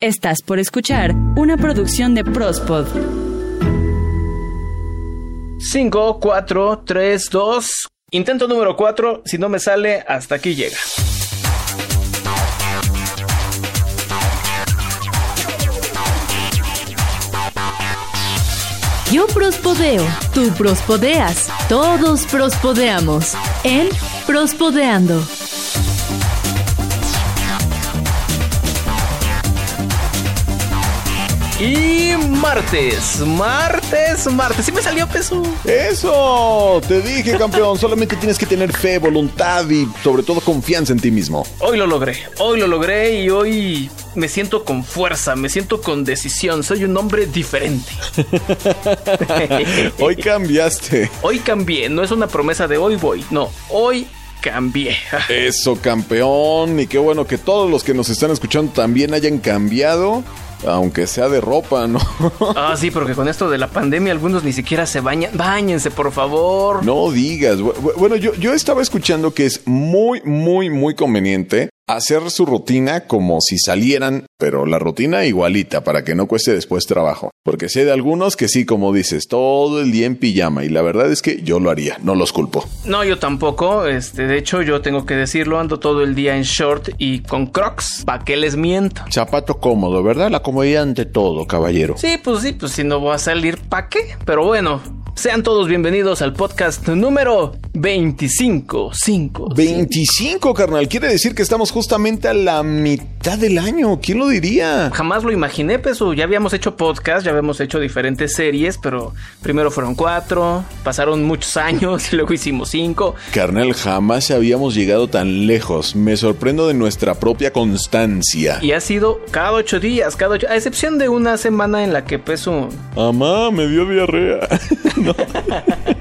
Estás por escuchar una producción de Prospod. 5, 4, 3, 2. Intento número 4. Si no me sale, hasta aquí llega. Yo prospodeo, tú prospodeas, todos prospodeamos en Prospodeando. Y martes, martes, martes. Sí me salió peso. Eso, te dije campeón, solamente tienes que tener fe, voluntad y sobre todo confianza en ti mismo. Hoy lo logré, hoy lo logré y hoy me siento con fuerza, me siento con decisión, soy un hombre diferente. hoy cambiaste. Hoy cambié, no es una promesa de hoy voy, no, hoy cambié. Eso, campeón. Y qué bueno que todos los que nos están escuchando también hayan cambiado. Aunque sea de ropa, ¿no? ah, sí, porque con esto de la pandemia algunos ni siquiera se bañan. Báñense, por favor. No digas. Bueno, yo, yo estaba escuchando que es muy, muy, muy conveniente hacer su rutina como si salieran, pero la rutina igualita para que no cueste después trabajo. Porque sé de algunos que sí, como dices, todo el día en pijama y la verdad es que yo lo haría, no los culpo. No, yo tampoco, este, de hecho yo tengo que decirlo, ando todo el día en short y con crocs, ¿pa' qué les miento? Zapato cómodo, ¿verdad? La comodidad ante todo, caballero. Sí, pues sí, pues si no voy a salir, ¿pa' qué? Pero bueno, sean todos bienvenidos al podcast número 25. 5. 25, carnal. Quiere decir que estamos justamente a la mitad del año. ¿Quién lo diría? Jamás lo imaginé, Peso. Ya habíamos hecho podcast, ya habíamos hecho diferentes series, pero primero fueron cuatro, pasaron muchos años y luego hicimos cinco. Carnal, jamás habíamos llegado tan lejos. Me sorprendo de nuestra propia constancia. Y ha sido cada ocho días, cada ocho, a excepción de una semana en la que Peso. Mamá, me dio diarrea.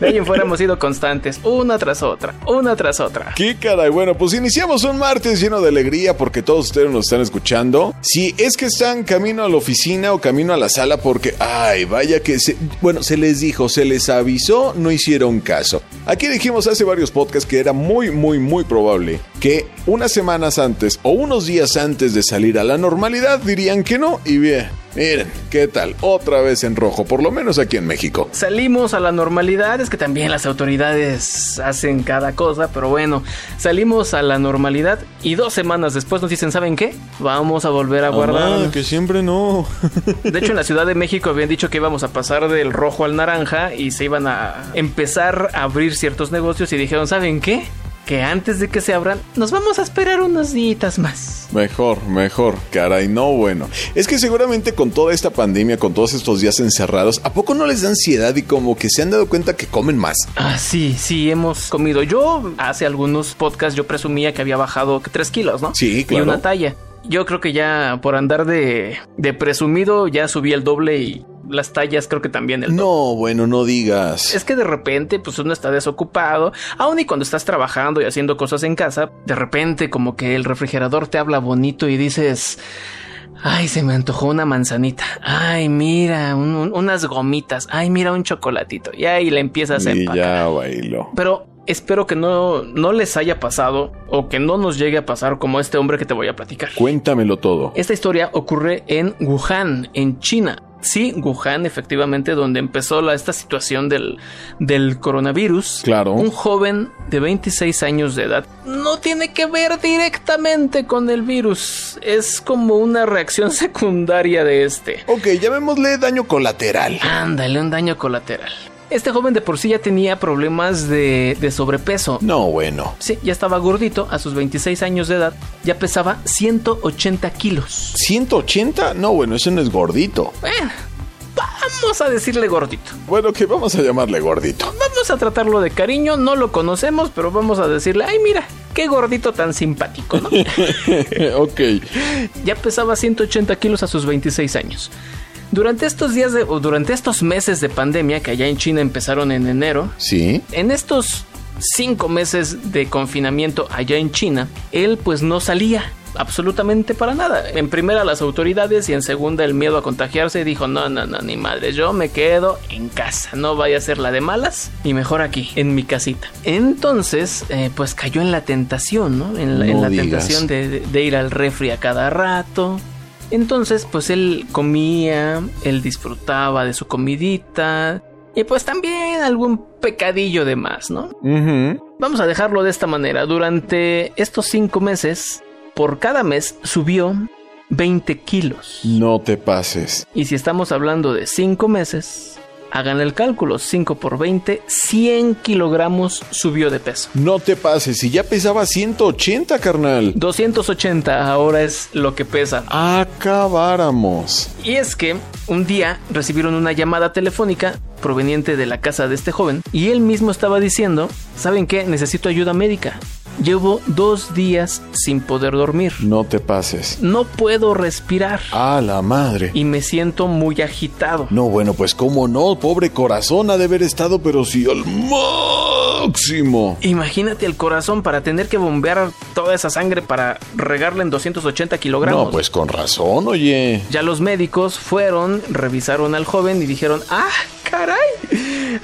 De ahí en fuera hemos sido constantes, una tras otra, una tras otra. Qué caray, bueno, pues iniciamos un martes lleno de alegría porque todos ustedes nos están escuchando. Si es que están camino a la oficina o camino a la sala porque, ay, vaya que se, bueno, se les dijo, se les avisó, no hicieron caso. Aquí dijimos hace varios podcasts que era muy, muy, muy probable que unas semanas antes o unos días antes de salir a la normalidad dirían que no y bien Miren, ¿qué tal? Otra vez en rojo, por lo menos aquí en México. Salimos a la normalidad, es que también las autoridades hacen cada cosa, pero bueno, salimos a la normalidad y dos semanas después nos dicen, ¿saben qué? Vamos a volver a guardar. que siempre no. De hecho, en la Ciudad de México habían dicho que íbamos a pasar del rojo al naranja y se iban a empezar a abrir ciertos negocios y dijeron, ¿saben qué? Que antes de que se abran, nos vamos a esperar unos días más. Mejor, mejor, caray, no bueno. Es que seguramente con toda esta pandemia, con todos estos días encerrados, ¿a poco no les da ansiedad y como que se han dado cuenta que comen más? Ah, sí, sí, hemos comido. Yo hace algunos podcasts yo presumía que había bajado 3 kilos, ¿no? Sí, claro. Y una talla. Yo creo que ya por andar de, de presumido ya subí el doble y las tallas creo que también el No, bueno, no digas. Es que de repente pues uno está desocupado, aun y cuando estás trabajando y haciendo cosas en casa, de repente como que el refrigerador te habla bonito y dices... Ay, se me antojó una manzanita. Ay, mira, unas gomitas. Ay, mira un chocolatito. Y ahí le empiezas a empacar. ya bailo. Pero espero que no, no les haya pasado o que no nos llegue a pasar como este hombre que te voy a platicar. Cuéntamelo todo. Esta historia ocurre en Wuhan, en China. Sí, Wuhan, efectivamente, donde empezó la, esta situación del, del coronavirus. Claro. Un joven de 26 años de edad no tiene que ver directamente con el virus. Es como una reacción secundaria de este. Ok, llamémosle daño colateral. Ándale, un daño colateral. Este joven de por sí ya tenía problemas de, de, sobrepeso. No, bueno. Sí, ya estaba gordito a sus 26 años de edad. Ya pesaba 180 kilos. ¿180? No, bueno, eso no es gordito. Vamos a decirle gordito. Bueno, que vamos a llamarle gordito. Vamos a tratarlo de cariño, no lo conocemos, pero vamos a decirle, ay, mira, qué gordito tan simpático, ¿no? ok. Ya pesaba 180 kilos a sus 26 años. Durante estos días de, o durante estos meses de pandemia que allá en China empezaron en enero, sí. En estos cinco meses de confinamiento allá en China, él pues no salía absolutamente para nada. En primera las autoridades y en segunda el miedo a contagiarse dijo no, no, no, ni madre, yo me quedo en casa, no vaya a ser la de malas y mejor aquí, en mi casita. Entonces, eh, pues cayó en la tentación, ¿no? En la, No en la digas. tentación de ir al refri a cada rato. Entonces, pues él comía, él disfrutaba de su comidita y pues también algún pecadillo de más, ¿no? Vamos a dejarlo de esta manera. Durante estos cinco meses, por cada mes subió 20 kilos. No te pases. Y si estamos hablando de 5 meses, hagan el cálculo, 5 por 20, 100 kilogramos subió de peso. No te pases. Y ya pesaba 180, carnal. 280 ahora es lo que pesa. Acabáramos. Y es que un día recibieron una llamada telefónica proveniente de la casa de este joven y él mismo estaba diciendo, ¿saben qué? Necesito ayuda médica. Llevo dos días sin poder dormir. No te pases. No puedo respirar A la madre. y me siento muy agitado. No, bueno, pues cómo no, pobre corazón ha de haber estado, pero sí al máximo. Imagínate el corazón para tener que bombear toda esa sangre para regarla en 280 kilogramos. No, pues con razón, oye. Ya los médicos fueron, revisaron al joven y dijeron, ah, caray,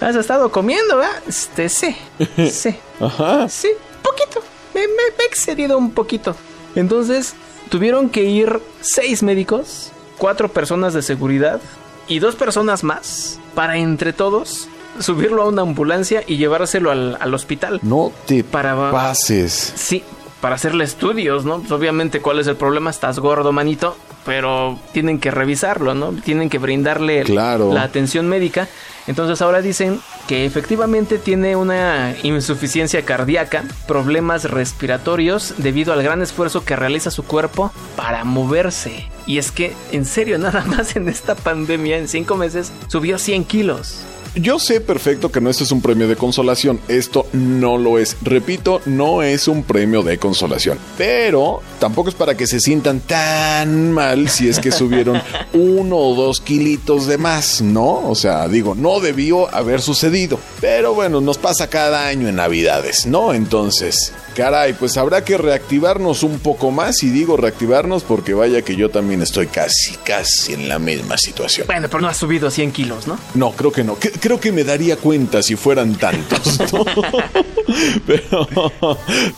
has estado comiendo, ¿verdad? Este, sí, sí, Ajá. sí, poquito, me, me- me he excedido un poquito. Entonces, tuvieron que ir seis médicos, cuatro personas de seguridad y dos personas más para entre todos subirlo a una ambulancia y llevárselo al, al hospital. No te Para- pases. Sí, para hacerle estudios, ¿no? Pues obviamente, ¿cuál es el problema? Estás gordo, manito, pero tienen que revisarlo, ¿no? Tienen que brindarle Claro. la atención médica. Entonces ahora dicen que efectivamente tiene una insuficiencia cardíaca, problemas respiratorios debido al gran esfuerzo que realiza su cuerpo para moverse. Y es que, en serio, nada más en esta pandemia, en cinco meses, subió 100 kilos. Yo sé perfecto que no este es un premio de consolación. Esto no lo es. Repito, no es un premio de consolación. Pero tampoco es para que se sientan tan mal si es que subieron uno o dos kilitos de más, ¿no? O sea, digo, no debió haber sucedido. Pero bueno, nos pasa cada año en Navidades, ¿no? Entonces, caray, pues habrá que reactivarnos un poco más. Y digo reactivarnos porque vaya que yo también estoy casi, casi en la misma situación. Bueno, pero no ha subido 100 kilos, ¿no? No, creo que no. Creo que me daría cuenta si fueran tantos. ¿no? pero,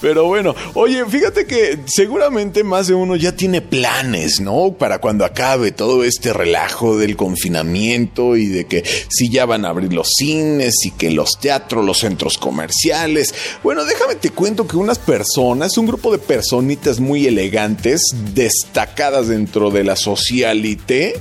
pero bueno, oye, fíjate que seguramente más de uno ya tiene planes, ¿no? Para cuando acabe todo este relajo del confinamiento y de que si ya van a abrir los cines y que los teatros, los centros comerciales. Bueno, déjame te cuento que unas personas, un grupo de personitas muy elegantes, destacadas dentro de la socialité,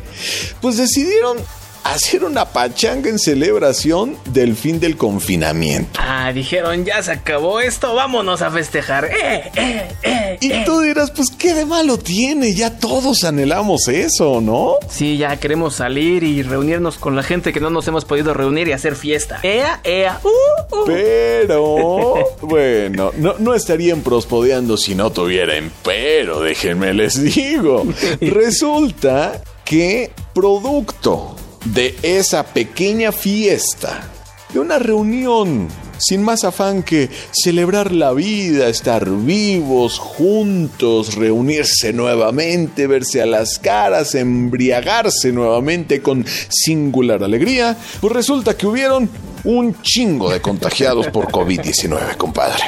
pues decidieron hacer una pachanga en celebración del fin del confinamiento. Ah, dijeron, ya se acabó esto, vámonos a festejar. ¡Eh, eh, eh! Y tú dirás, pues qué de malo tiene, ya todos anhelamos eso, ¿no? Sí, ya queremos salir y reunirnos con la gente que no nos hemos podido reunir y hacer fiesta. ¡Ea, ea! ¡Uh, uh! Pero, bueno, no, no estarían prospodeando si no tuvieran pero, déjenme les digo. Resulta que producto de esa pequeña fiesta, de una reunión sin más afán que celebrar la vida, estar vivos, juntos, reunirse nuevamente, verse a las caras, embriagarse nuevamente con singular alegría, pues resulta que hubieron un chingo de contagiados por COVID-19, compadre.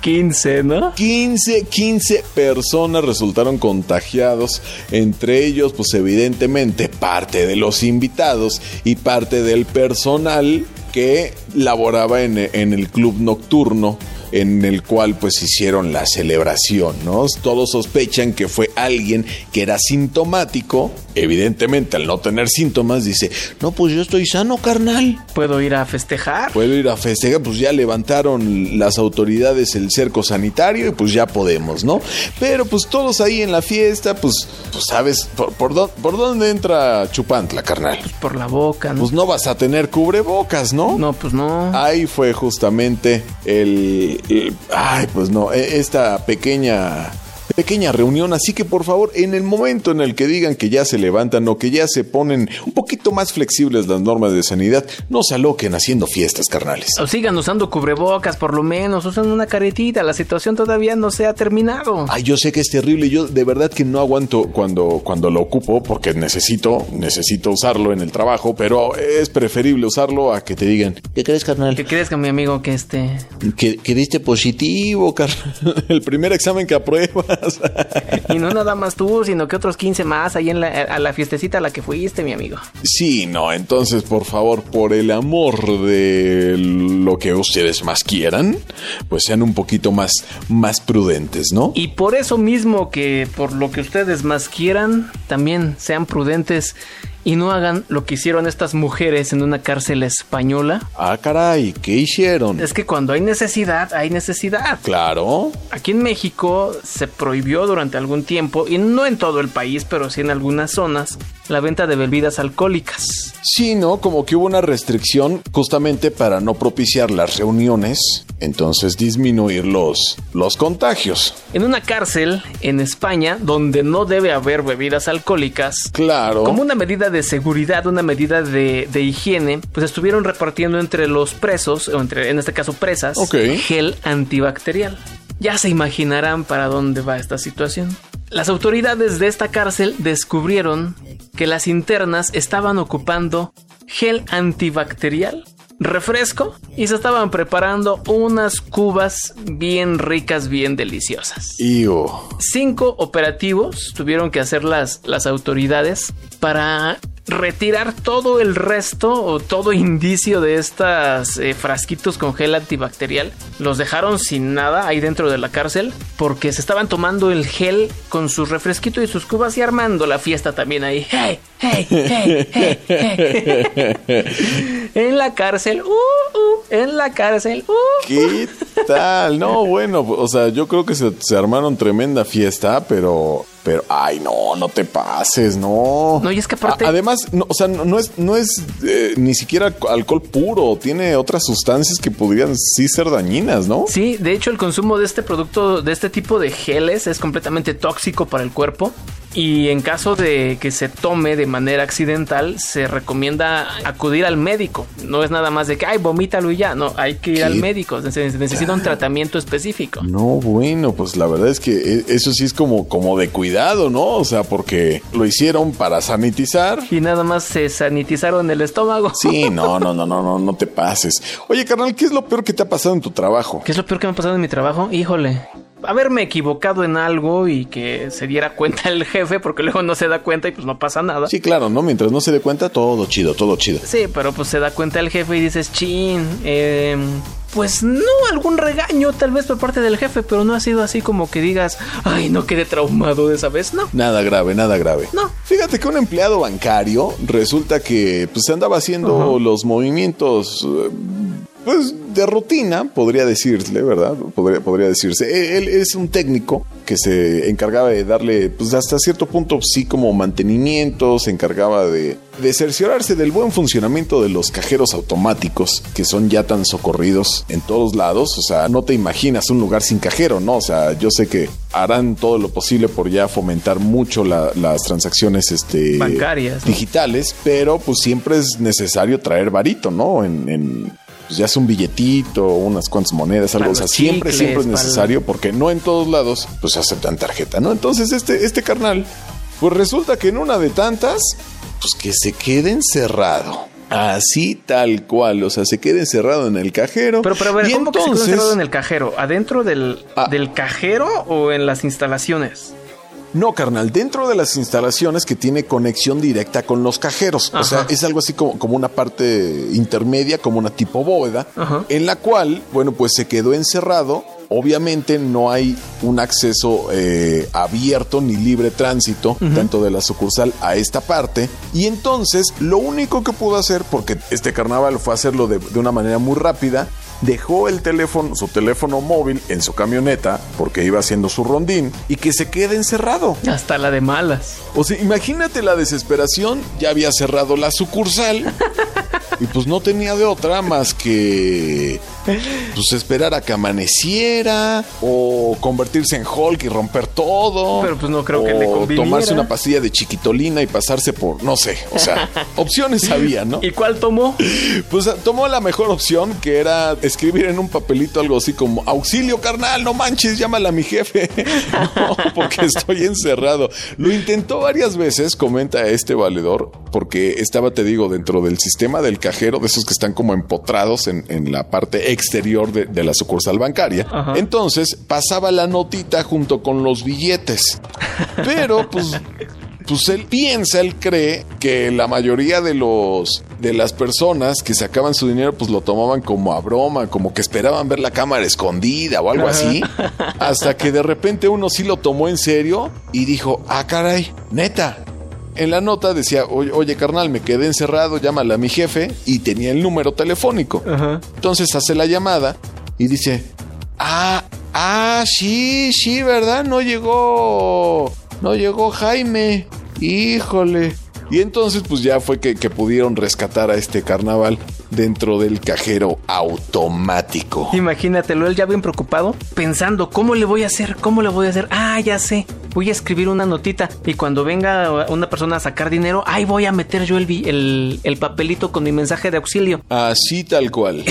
15, ¿no? 15, 15 personas resultaron contagiados, entre ellos pues evidentemente parte de los invitados y parte del personal que laboraba en, en el club nocturno en el cual pues hicieron la celebración, ¿no? Todos sospechan que fue alguien que era sintomático, evidentemente al no tener síntomas dice, no pues yo estoy sano carnal, ¿Puedo ir a festejar? puedo ir a festejar, pues ya levantaron las autoridades el cerco sanitario y pues ya podemos, ¿no? Pero pues todos ahí en la fiesta, pues, pues sabes, ¿por, por, por dónde entra Chupantla, carnal? Por la boca, ¿no? Pues no vas a tener cubrebocas, ¿no? no, pues no. Ahí fue justamente el, el- ay, pues no, e- esta pequeña pequeña reunión, así que por favor, en el momento en el que digan que ya se levantan o que ya se ponen un poquito más flexibles las normas de sanidad, no se aloquen haciendo fiestas carnales. O sigan usando cubrebocas, por lo menos. Usan una caretita. La situación todavía no se ha terminado. Ay, yo sé que es terrible, yo de verdad que no aguanto cuando, cuando lo ocupo porque necesito, necesito usarlo en el trabajo, pero es preferible usarlo a que te digan, ¿qué crees, carnal? ¿Qué crees que mi amigo que este... Que, que diste positivo, carnal. El primer examen que Y no nada más tú, sino que otros 15 más ahí en la, a la fiestecita a la que fuiste, mi amigo. Sí, no, entonces por favor, por el amor de lo que ustedes más quieran, pues sean un poquito más, más prudentes, ¿no? Y por eso mismo que por lo que ustedes más quieran, también sean prudentes y no hagan lo que hicieron estas mujeres en una cárcel española. Ah, caray, ¿qué hicieron? Es que cuando hay necesidad, hay necesidad. Claro. Aquí en México se prohibió durante algún tiempo, y no en todo el país, pero sí en algunas zonas, la venta de bebidas alcohólicas. Sí, ¿no? Como que hubo una restricción justamente para no propiciar las reuniones, entonces disminuir los, los contagios. En una cárcel en España, donde no debe haber bebidas alcohólicas, Claro. como una medida de seguridad, una medida de, de higiene, pues estuvieron repartiendo entre los presos, o entre, en este caso presas, gel antibacterial. Ya se imaginarán para dónde va esta situación. Las autoridades de esta cárcel descubrieron que las internas estaban ocupando gel antibacterial, refresco y se estaban preparando unas cubas bien ricas, bien deliciosas. Iu. Cinco operativos tuvieron que hacer las, las autoridades para retirar todo el resto o todo indicio de estas eh, frasquitos con gel antibacterial. Los dejaron sin nada ahí dentro de la cárcel porque se estaban tomando el gel con su refresquito y sus cubas y armando la fiesta también ahí. ¡Hey! ¡Hey! ¡Hey! ¡Hey! hey. en la cárcel. ¡Uh! uh, en la cárcel. ¡Uh! ¿Qué tal? No, bueno, o sea, yo creo que se, se armaron tremenda fiesta, pero, pero, ay, no, no te pases, no. No, y es que aparte- A- además, no, o sea, no, no es, no es eh, ni siquiera alcohol puro, tiene otras sustancias que podrían sí ser dañinas, ¿no? Sí, de hecho el consumo de este producto, de este tipo de geles es completamente tóxico para el cuerpo. Y en caso de que se tome de manera accidental, se recomienda acudir al médico. No es nada más de que, ay, vomítalo y ya. No, hay que ir ¿Qué? al médico. Se se necesita un tratamiento específico. No, bueno, pues la verdad es que e- eso sí es como, como de cuidado, ¿no? O sea, porque lo hicieron para sanitizar. Y nada más se sanitizaron el estómago. Sí, no, no, no, no, no, no te pases. Oye, carnal, ¿qué es lo peor que te ha pasado en tu trabajo? ¿Qué es lo peor que me ha pasado en mi trabajo? Híjole. Haberme equivocado en algo y que se diera cuenta el jefe, porque luego no se da cuenta y pues no pasa nada. Sí, claro, ¿no? Mientras no se dé cuenta, todo chido, todo chido. Sí, pero pues se da cuenta el jefe y dices, chin, eh, pues no algún regaño tal vez por parte del jefe, pero no ha sido así como que digas, ay, no quedé traumado de esa vez, no. Nada grave, nada grave. No. Fíjate que un empleado bancario resulta que pues andaba haciendo los movimientos eh, pues de rutina, podría decirle, ¿verdad? Podría, podría decirse. Él, él es un técnico que se encargaba de darle, pues hasta cierto punto, sí, como mantenimiento, se encargaba de, de cerciorarse del buen funcionamiento de los cajeros automáticos, que son ya tan socorridos en todos lados. O sea, no te imaginas un lugar sin cajero, ¿no? O sea, yo sé que harán todo lo posible por ya fomentar mucho la- las transacciones este, Bancarias, ¿no? digitales, pero pues siempre es necesario traer varito, ¿no? En, en, pues ya es un billetito, unas cuantas monedas, algo. Para O sea, siempre, chicles, siempre es necesario porque no en todos lados pues aceptan tarjeta, ¿no? Entonces este, este carnal, pues resulta que en una de tantas, pues que se quede encerrado. Así tal cual, o sea, se quede encerrado en el cajero. Pero, pero a ver, ¿cómo que se entonces, encerrado en el cajero? ¿Adentro del, Ah. del cajero o en las instalaciones? No, carnal, dentro de las instalaciones que tiene conexión directa con los cajeros. O sea, es algo así como, como una parte intermedia, como una tipo bóveda, Ajá. en la cual, bueno, pues se quedó encerrado. Obviamente no hay un acceso eh, abierto ni libre tránsito, tanto de la sucursal a esta parte. Y entonces lo único que pudo hacer, porque este carnaval fue hacerlo de, de una manera muy rápida, dejó el teléfono, su teléfono móvil en su camioneta, porque iba haciendo su rondín, y que se quede encerrado. Hasta la de malas. O sea, imagínate la desesperación, ya había cerrado la sucursal y pues no tenía de otra más que pues esperar a que amaneciera o convertirse en Hulk y romper todo. Pero, pues, no creo que o le conviniera. tomarse una pastilla de chiquitolina y pasarse por, no sé, o sea, opciones había, ¿no? ¿Y cuál tomó? Pues tomó la mejor opción que era escribir en un papelito algo así como auxilio carnal, no manches, llámala a mi jefe. No, porque estoy encerrado. Lo intentó varias veces, comenta este valedor, porque estaba, te digo, dentro del sistema del cajero, de esos que están como empotrados en, en la parte exterior de, de la sucursal bancaria. Ajá. Entonces pasaba la notita junto con los billetes. Pero pues pues él piensa, él cree que la mayoría de los de las personas que sacaban su dinero pues lo tomaban como a broma, como que esperaban ver la cámara escondida o algo así, hasta que de repente uno sí lo tomó en serio y dijo, "Ah, caray, neta." En la nota decía, "Oye, oye, carnal, me quedé encerrado, llámale a mi jefe" y tenía el número telefónico. Ajá. Entonces hace la llamada y dice, ah, ah, sí, sí, ¿verdad? No llegó, no llegó Jaime, híjole. Y entonces pues ya fue que, que pudieron rescatar a este carnaval dentro del cajero automático. Imagínatelo, él ya bien preocupado, pensando, ¿cómo le voy a hacer? ¿Cómo le voy a hacer? Ah, ya sé, voy a escribir una notita y cuando venga una persona a sacar dinero, ahí voy a meter yo el, el, el papelito con mi mensaje de auxilio. Así tal cual.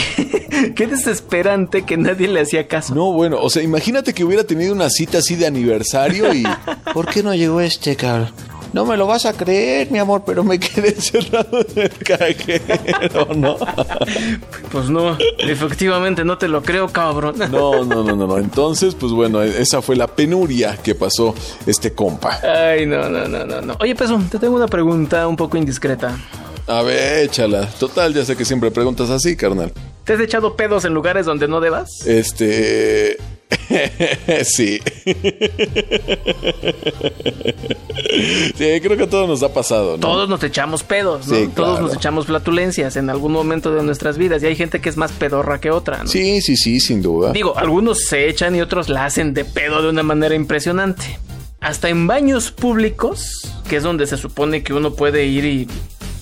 Qué desesperante que nadie le hacía caso. No, bueno, o sea, imagínate que hubiera tenido una cita así de aniversario y... ¿Por qué no llegó este, cabrón? No me lo vas a creer, mi amor, pero me quedé encerrado en el cajero, ¿no? Pues no, efectivamente no te lo creo, cabrón. No, no, no, no, no. Entonces, pues bueno, esa fue la penuria que pasó este compa. Ay, no, no, no, no, no. Oye, Peso, te tengo una pregunta un poco indiscreta. A ver, échala. Total, ya sé que siempre preguntas así, carnal. ¿Te has echado pedos en lugares donde no debas? Este... sí. sí, creo que a todos nos ha pasado, ¿no? Todos nos echamos pedos, ¿no? Sí, Todos claro. nos echamos flatulencias en algún momento de nuestras vidas y hay gente que es más pedorra que otra, ¿no? Sí, sí, sí, sin duda. Digo, algunos se echan y otros la hacen de pedo de una manera impresionante. Hasta en baños públicos, que es donde se supone que uno puede ir y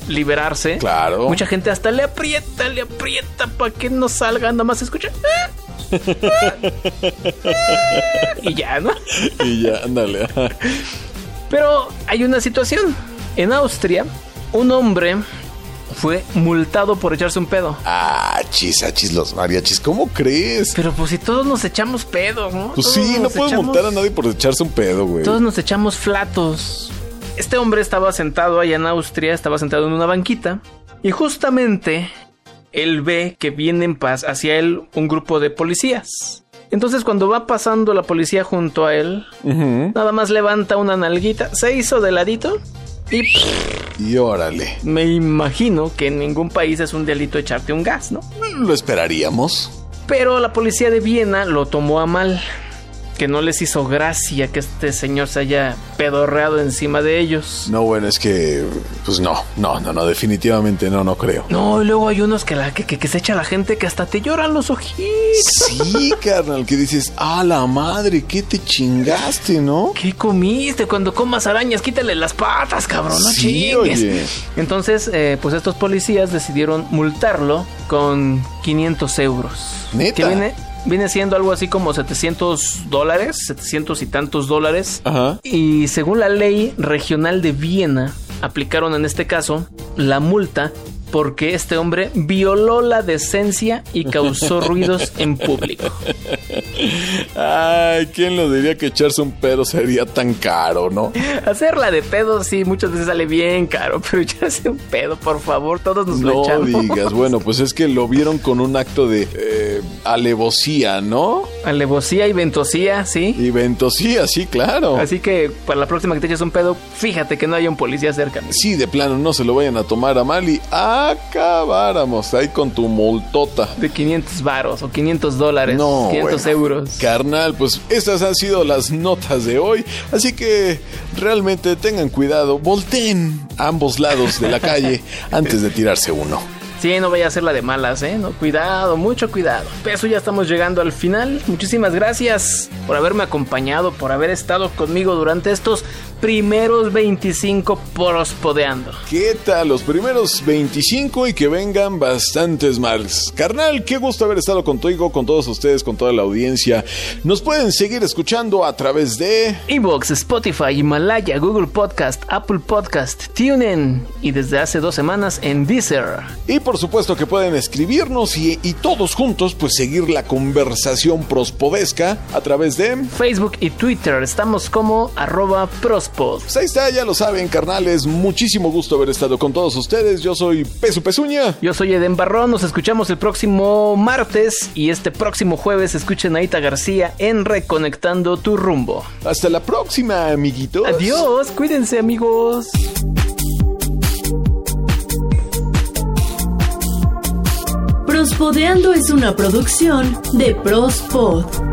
liberarse. Claro. Mucha gente hasta le aprieta, le aprieta para que no salga, nada más escucha. "Ah, ah, ah", y ya, ¿no? Y ya, ándale. Pero hay una situación. En Austria, un hombre fue multado por echarse un pedo. ah, chis, ah, chis, los mariachis. ¿Cómo crees? Pero pues si todos nos echamos pedos, ¿no? Pues Todos sí, no puedes echamos- multar a nadie por echarse un pedo, güey. Todos nos echamos flatos. Este hombre estaba sentado allá en Austria, estaba sentado en una banquita y justamente él ve que vienen hacia él un grupo de policías. Entonces cuando va pasando la policía junto a él, nada más levanta una nalguita, se hizo de ladito y Y órale. me imagino que en ningún país es un delito echarte un gas, ¿no? Lo esperaríamos. Pero la policía de Viena lo tomó a mal. Que no les hizo gracia que este señor se haya pedorreado encima de ellos. No, bueno, es que, pues no, no, no, no, definitivamente no, no creo. No, y luego hay unos que, la, que, que- que se echa la gente que hasta te lloran los ojitos. Sí, carnal, que dices, ah, la madre, ¿qué te chingaste, no? ¿Qué comiste? Cuando comas arañas, quítale las patas, cabrón, no Sí, chingues. oye. Entonces, eh, pues estos policías decidieron multarlo con 500 euros. ¿Neta? Que viene, viene siendo algo así como 700 dólares, 700 y tantos dólares. Ajá. Y según la ley regional de Viena, aplicaron en este caso la multa porque este hombre violó la decencia y causó ruidos en público. Ay, ¿quién lo diría que echarse un pedo sería tan caro, no? Hacerla de pedo sí muchas veces sale bien caro, pero echarse un pedo, por favor, todos nos lo No echamos. digas, bueno, pues es que lo vieron con un acto de eh, alevosía, ¿no? Alevosía y ventosía, sí. Y ventosía, sí, claro. Así que para la próxima que te eches un pedo, fíjate que no haya un policía cerca. Sí, de plano, no se lo vayan a tomar a mal y acabáramos ahí con tu multota. De 500 varos o 500 dólares, No, 500 bueno. euros. Carnal, pues estas han sido las notas de hoy. Así que realmente tengan cuidado, volteen a ambos lados de la calle antes de tirarse uno. Sí, no vaya a ser la de malas, ¿eh? No, cuidado, mucho cuidado. Eso ya estamos llegando al final. Muchísimas gracias por haberme acompañado, por haber estado conmigo durante estos primeros 25 prospodeando. ¿Qué tal? Los primeros 25 y que vengan bastantes más. Carnal, qué gusto haber estado contigo, con todos ustedes, con toda la audiencia. Nos pueden seguir escuchando a través de... Evox, Spotify, Himalaya, Google Podcast, Apple Podcast, TuneIn y desde hace dos semanas en Deezer. Y por supuesto que pueden escribirnos y, y todos juntos pues seguir la conversación prospodesca a través de... Facebook y Twitter estamos como arroba prospodeando. Prospod. Pues ahí está, ya lo saben, carnales. Muchísimo gusto haber estado con todos ustedes. Yo soy Peso Pezuña. Yo soy Eden Barrón, nos escuchamos el próximo martes y este próximo jueves escuchen a Ita García en Reconectando tu rumbo. Hasta la próxima, amiguitos. Adiós, cuídense amigos. Prospodeando es una producción de Prospod.